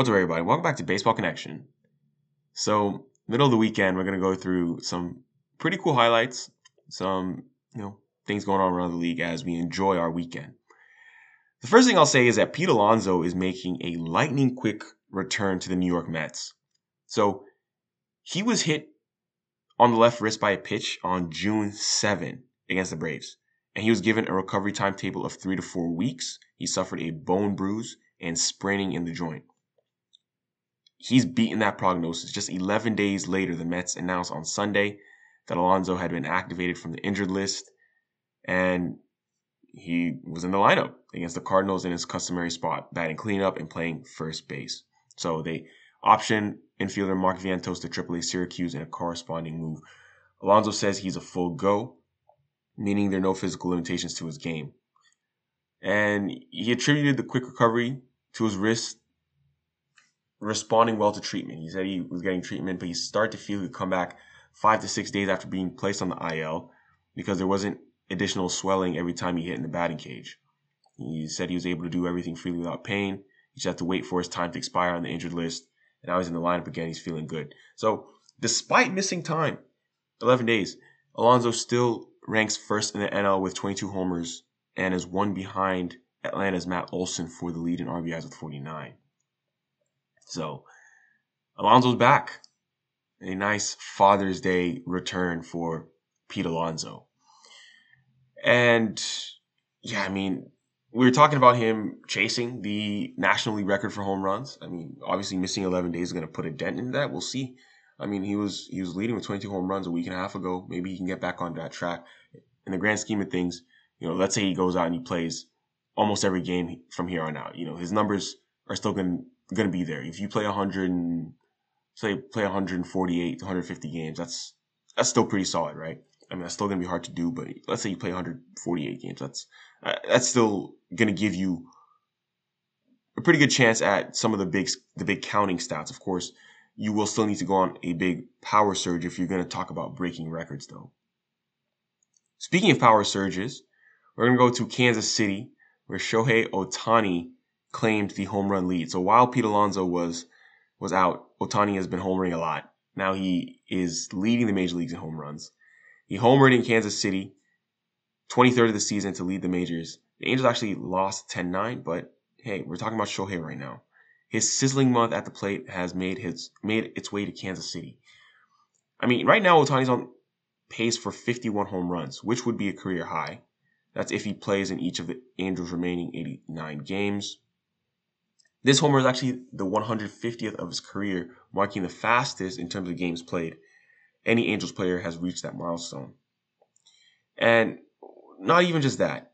What's up, everybody? Welcome back to Baseball Connection. So, middle of the weekend, we're going to go through some pretty cool highlights, some, you know, things going on around the league as we enjoy our weekend. The first thing I'll say is that Pete Alonso is making a lightning quick return to the New York Mets. So, he was hit on the left wrist by a pitch on June 7 against the Braves, and he was given a recovery timetable of three to four weeks. He suffered a bone bruise and spraining in the joint he's beaten that prognosis. Just 11 days later, the Mets announced on Sunday that Alonso had been activated from the injured list and he was in the lineup against the Cardinals in his customary spot, batting cleanup and playing first base. So they optioned infielder Mark Vientos to AAA Syracuse in a corresponding move. Alonso says he's a full go, meaning there are no physical limitations to his game. And he attributed the quick recovery to his wrist responding well to treatment. He said he was getting treatment, but he started to feel he would come back five to six days after being placed on the IL because there wasn't additional swelling every time he hit in the batting cage. He said he was able to do everything freely without pain. He just had to wait for his time to expire on the injured list. And now he's in the lineup again. He's feeling good. So, despite missing time, 11 days, Alonso still ranks first in the NL with 22 homers and is one behind Atlanta's Matt Olson for the lead in RBIs with 49. So Alonso's back. A nice Father's Day return for Pete Alonso. And yeah, I mean, we were talking about him chasing the National League record for home runs. I mean, obviously missing 11 days is going to put a dent in that. We'll see. I mean, he was he was leading with 22 home runs a week and a half ago. Maybe he can get back on that track. In the grand scheme of things, you know, let's say he goes out and he plays almost every game from here on out. You know, his numbers are still going to be there. If you play 100 say play 148 to 150 games, that's that's still pretty solid, right? I mean, that's still to be hard to do, but let's say you play 148 games, that's uh, that's still to give you a pretty good chance at some of the big the big counting stats. Of course, you will still need to go on a big power surge if you're to talk about breaking records, though. Speaking of power surges, we're to go to Kansas City, where Shohei Ohtani claimed the home run lead. So while Pete Alonso was was out, Ohtani has been homering a lot. Now he is leading the major leagues in home runs. He homered in Kansas City, 23rd of the season to lead the majors. The Angels actually lost 10-9, but hey, we're talking about Shohei right now. His sizzling month at the plate has made his made its way to Kansas City. I mean, right now Ohtani's on pace for 51 home runs, which would be a career high. That's if he plays in each of the Angels' remaining 89 games. This homer is actually the 150th of his career, marking the fastest in terms of games played. Any Angels player has reached that milestone. And not even just that.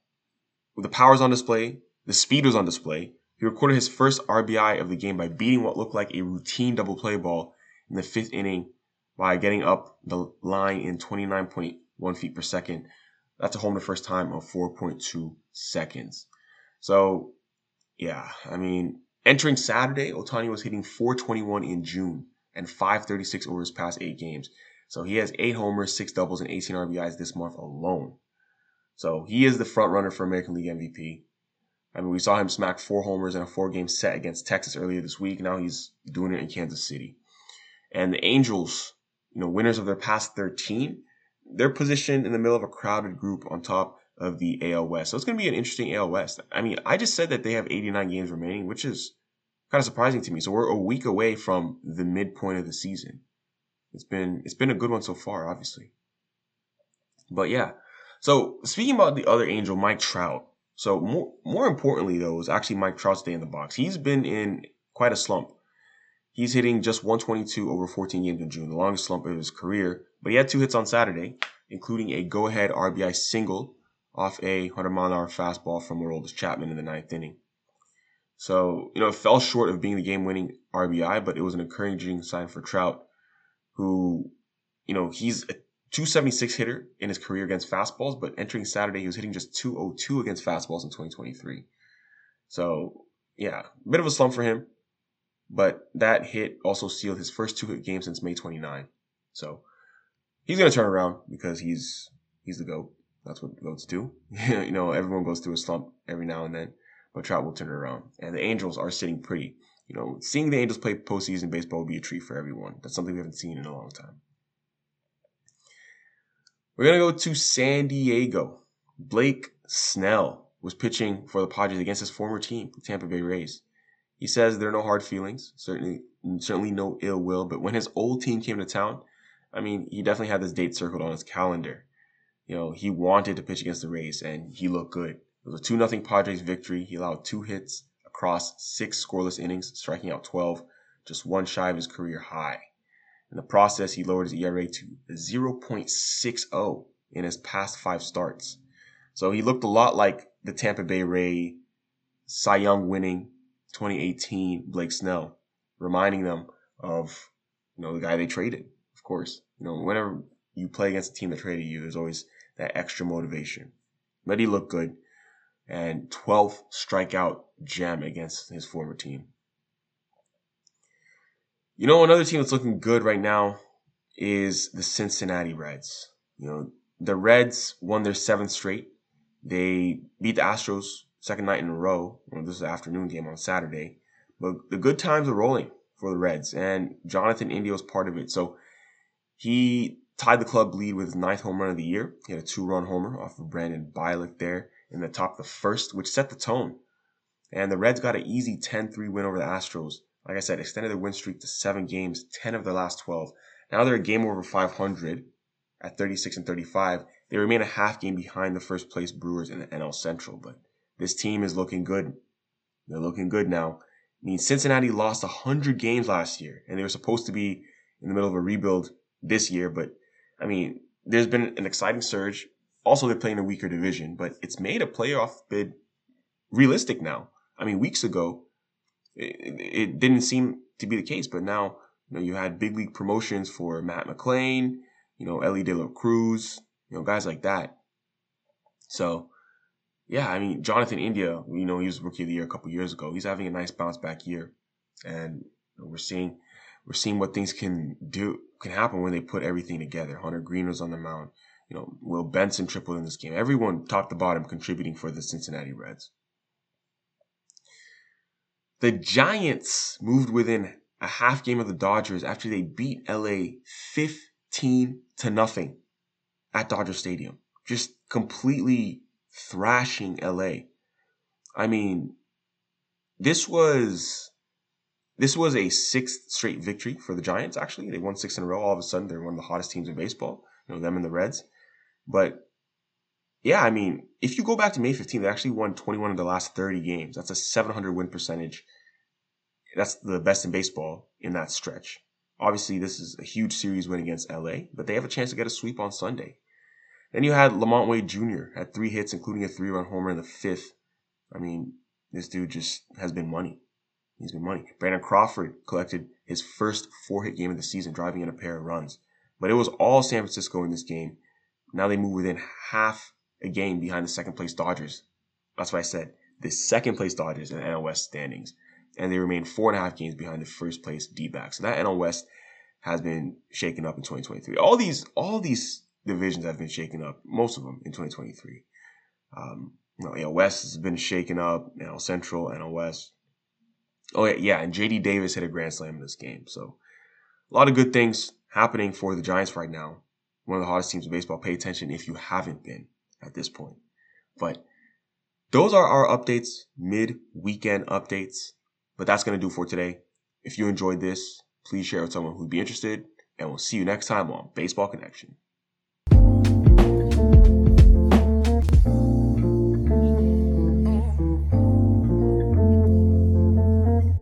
With the powers on display, the speed was on display. He recorded his first RBI of the game by beating what looked like a routine double play ball in the fifth inning by getting up the line in 29.1 feet per second. That's a home the first time of 4.2 seconds. So, yeah, I mean, Entering Saturday, Ohtani was hitting 421 in June and 536 over his past eight games. So he has eight homers, six doubles, and 18 RBIs this month alone. So he is the front runner for American League MVP. I mean, we saw him smack four homers in a four game set against Texas earlier this week. Now he's doing it in Kansas City. And the Angels, you know, winners of their past 13, they're positioned in the middle of a crowded group on top of the AL West. So it's going to be an interesting AL West. I mean, I just said that they have 89 games remaining, which is kind of surprising to me. So we're a week away from the midpoint of the season. It's been it's been a good one so far, obviously. But yeah. So speaking about the other angel, Mike Trout. So more more importantly though is actually Mike Trout's day in the box. He's been in quite a slump. He's hitting just 122 over 14 games in June, the longest slump of his career. But he had two hits on Saturday, including a go-ahead RBI single off a 100 mile an hour fastball from Aroldis Chapman in the ninth inning. So, you know, it fell short of being the game winning RBI, but it was an encouraging sign for Trout, who, you know, he's a 276 hitter in his career against fastballs, but entering Saturday, he was hitting just 202 against fastballs in 2023. So, yeah, a bit of a slump for him, but that hit also sealed his first two hit game since May 29. So, he's going to turn around because he's he's the GOAT. That's what goats do. you know, everyone goes through a slump every now and then, but Trout will turn it around. And the Angels are sitting pretty. you know, seeing the Angels play postseason baseball would be a treat for everyone. That's something we haven't seen in a long time. We're to go to San Diego. Blake Snell was pitching for the Padres against his former team, the Tampa Bay Rays. He says there are no hard feelings, certainly certainly no ill will, but when his old team came to town, I mean, he definitely had this date circled on his calendar. You know, he wanted to pitch against the Rays and he looked good. It was a 2 0 Padres victory. He allowed two hits across six scoreless innings, striking out 12, just one shy of his career high. In the process, he lowered his ERA to 0.60 in his past five starts. So he looked a lot like the Tampa Bay Ray Cy Young winning 2018 Blake Snell, reminding them of you know the guy they traded. Of course, you know whenever you play against a team that traded you, there's always that extra motivation. He looked good, and 12th strikeout gem against his former team. You know, another team that's looking good right now is the Cincinnati Reds. You know, the Reds won their seventh straight. They beat the Astros second night in a row. Well, this is an afternoon game on Saturday. But the good times are rolling for the Reds, and Jonathan India is part of it. So he tied the club lead with his ninth home run of the year. He had a two-run homer off of Brandon Bielak there in the top of the first, which set the tone. And the Reds got an easy 10-3 win over the Astros. Like I said, extended their win streak to seven games, 10 of their last 12. Now they're a game over 500 at 36 and 35. They remain a half game behind the first place Brewers in the NL Central, but this team is looking good. They're looking good now. I mean, Cincinnati lost 100 games last year, and they were supposed to be in the middle of a rebuild this year. But, I mean, there's been an exciting surge. Also, they're playing a weaker division, but it's made a playoff bid realistic now. I mean, weeks ago, it, it didn't seem to be the case, but now, you know, you had big league promotions for Matt McLain, you know, Elly De La Cruz, you know, guys like that. So, yeah, I mean, Jonathan India, you know, he was rookie of the year a couple years ago. He's having a nice bounce back year, and we're seeing we're seeing what things can do can happen when they put everything together. Hunter Greene was on the mound. You know, Will Benson tripled in this game. Everyone top to bottom contributing for the Cincinnati Reds. The Giants moved within a half game of the Dodgers after they beat LA 15 to nothing at Dodger Stadium. Just completely thrashing LA. I mean, this was this was a sixth straight victory for the Giants. Actually, they won six in a row. All of a sudden, they're one of the hottest teams in baseball. You know them and the Reds. But yeah, I mean, if you go back to May 15th, they actually won 21 of the last 30 games. That's a 700 win percentage. That's the best in baseball in that stretch. Obviously, this is a huge series win against LA, but they have a chance to get a sweep on Sunday. Then you had LaMonte Wade Jr. had three hits, including a three-run homer in the fifth. I mean, this dude just has been money. He's been money. Brandon Crawford collected his first four-hit game of the season, driving in a pair of runs. But it was all San Francisco in this game. Now they move within half a game behind the second place Dodgers. That's what I said. The second place Dodgers in the NL West standings. And they remain four and a half games behind the first place D backs. So that NL West has been shaken up in 2023. All these, all these divisions have been shaken up, most of them in 2023. Um, you know, AL West has been shaken up, NL Central, NL West. Oh, yeah, and JD Davis hit a grand slam in this game. So a lot of good things happening for the Giants right now. One of the hottest teams in baseball. Pay attention if you haven't been at this point. But those are our updates, mid weekend updates. But that's going to do for today. If you enjoyed this, please share with someone who'd be interested. And we'll see you next time on Baseball Connection.